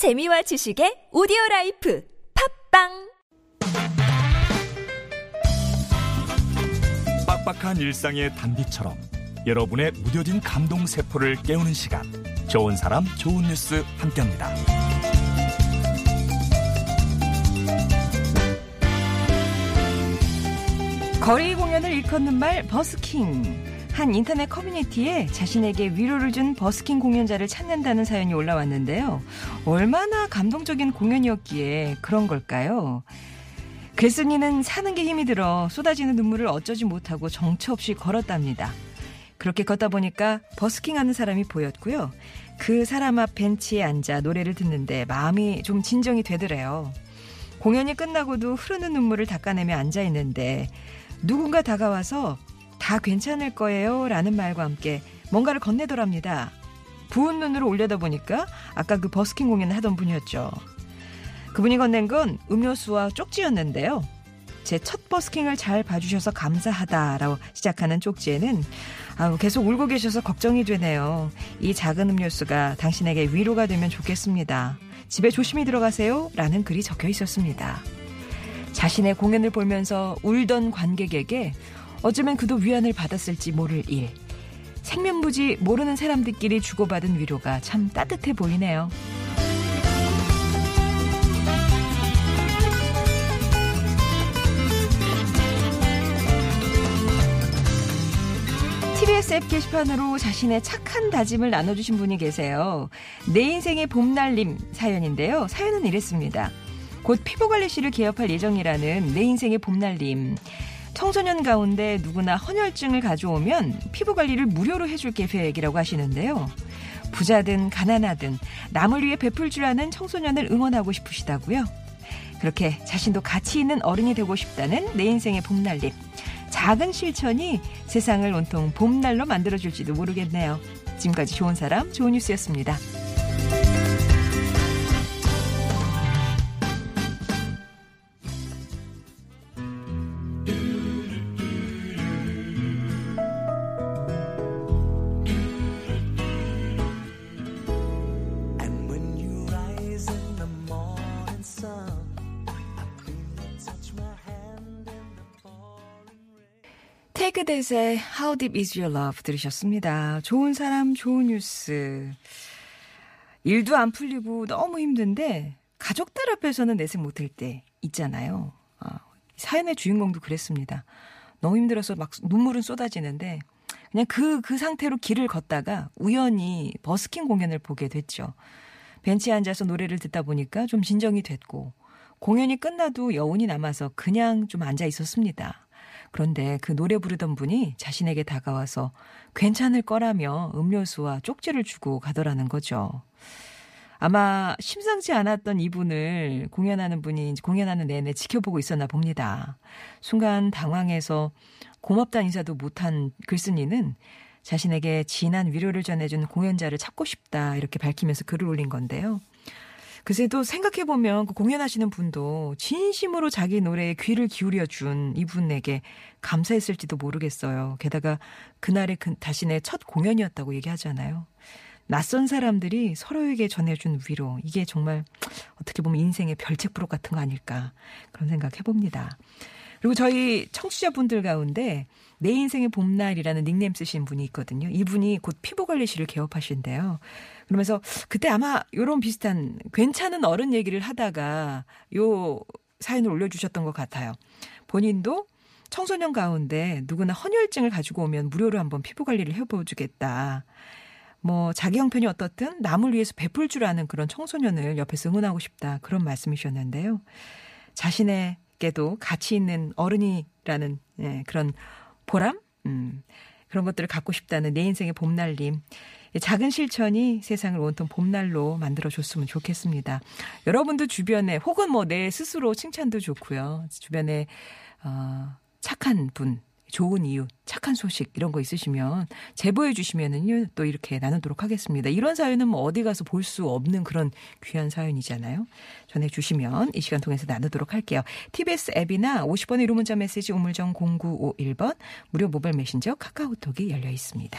재미와 지식의 오디오 라이프 팟빵 빡빡한 일상의 단비처럼 여러분의 무뎌진 감동 세포를 깨우는 시간 좋은 사람 좋은 뉴스 함께합니다. 거리 공연을 일컫는 말 버스킹. 한 인터넷 커뮤니티에 자신에게 위로를 준 버스킹 공연자를 찾는다는 사연이 올라왔는데요. 얼마나 감동적인 공연이었기에 그런 걸까요? 글쓴이는 사는 게 힘이 들어 쏟아지는 눈물을 어쩌지 못하고 정처 없이 걸었답니다. 그렇게 걷다 보니까 버스킹 하는 사람이 보였고요. 그 사람 앞 벤치에 앉아 노래를 듣는데 마음이 좀 진정이 되더래요. 공연이 끝나고도 흐르는 눈물을 닦아내며 앉아 있는데 누군가 다가와서 다 괜찮을 거예요 라는 말과 함께 뭔가를 건네더랍니다. 부은 눈으로 올려다 보니까 아까 그 버스킹 공연을 하던 분이었죠. 그분이 건넨 건 음료수와 쪽지였는데요. 제 첫 버스킹을 잘 봐주셔서 감사하다라고 시작하는 쪽지에는 계속 울고 계셔서 걱정이 되네요. 이 작은 음료수가 당신에게 위로가 되면 좋겠습니다. 집에 조심히 들어가세요. 라는 글이 적혀 있었습니다. 자신의 공연을 보면서 울던 관객에게 어쩌면 그도 위안을 받았을지 모를 일. 생면부지 모르는 사람들끼리 주고받은 위로가 참 따뜻해 보이네요. TBS 앱 게시판으로 자신의 착한 다짐을 나눠주신 분이 계세요. 내 인생의 봄날님 사연인데요. 사연은 이랬습니다. 곧 피부관리실을 개업할 예정이라는 내 인생의 봄날님. 청소년 가운데 누구나 헌혈증을 가져오면 피부 관리를 무료로 해줄 계획이라고 하시는데요. 부자든 가난하든 남을 위해 베풀 줄 아는 청소년을 응원하고 싶으시다고요. 그렇게 자신도 가치 있는 어른이 되고 싶다는 내 인생의 봄날님. 작은 실천이 세상을 온통 봄날로 만들어줄지도 모르겠네요. 지금까지 좋은 사람, 좋은 뉴스였습니다. 데스의 How Deep Is Your Love 들으셨습니다. 좋은 사람, 좋은 뉴스. 일도 안 풀리고 너무 힘든데 가족들 앞에서는 내색 못할 때 있잖아요. 아, 사연의 주인공도 그랬습니다. 너무 힘들어서 막 눈물은 쏟아지는데 그냥 그, 그 상태로 길을 걷다가 우연히 버스킹 공연을 보게 됐죠. 벤치에 앉아서 노래를 듣다 보니까 좀 진정이 됐고 공연이 끝나도 여운이 남아서 그냥 좀 앉아 있었습니다. 그런데 그 노래 부르던 분이 자신에게 다가와서 괜찮을 거라며 음료수와 쪽지를 주고 가더라는 거죠. 아마 심상치 않았던 이분을 공연하는 분이 공연하는 내내 지켜보고 있었나 봅니다. 순간 당황해서 고맙다는 인사도 못한 글쓴이는 자신에게 진한 위로를 전해준 공연자를 찾고 싶다 이렇게 밝히면서 글을 올린 건데요. 글쎄도 생각해보면 그 공연하시는 분도 진심으로 자기 노래에 귀를 기울여 준 이분에게 감사했을지도 모르겠어요. 게다가 그날의 그 자신의 첫 공연이었다고 얘기하잖아요. 낯선 사람들이 서로에게 전해준 위로. 이게 정말 어떻게 보면 인생의 별책 부록 같은 거 아닐까. 그런 생각 해봅니다. 그리고 저희 청취자분들 가운데 내 인생의 봄날이라는 닉네임 쓰신 분이 있거든요. 이분이 곧 피부관리실을 개업하신대요. 그러면서 그때 아마 요런 비슷한 괜찮은 어른 얘기를 하다가 요 사연을 올려주셨던 것 같아요. 본인도 청소년 가운데 누구나 헌혈증을 가지고 오면 무료로 한번 피부 관리를 해보주겠다. 뭐 자기 형편이 어떻든 남을 위해서 베풀 줄 아는 그런 청소년을 옆에서 응원하고 싶다 그런 말씀이셨는데요. 자신 에게도 가치 있는 어른이라는 예, 그런 보람, 음, 그런 것들을 갖고 싶다는 내 인생의 봄날님. 작은 실천이 세상을 온통 봄날로 만들어줬으면 좋겠습니다. 여러분도 주변에 혹은 뭐 내 스스로 칭찬도 좋고요. 주변에 어, 착한 분, 좋은 이유, 착한 소식 이런 거 있으시면 제보해 주시면은요 또 이렇게 나누도록 하겠습니다. 이런 사연은 뭐 어디 가서 볼 수 없는 그런 귀한 사연이잖아요. 전해 주시면 이 시간 통해서 나누도록 할게요. TBS 앱이나 50번의 1호 문자 메시지 우물정 0951번 무료 모바일 메신저 카카오톡이 열려 있습니다.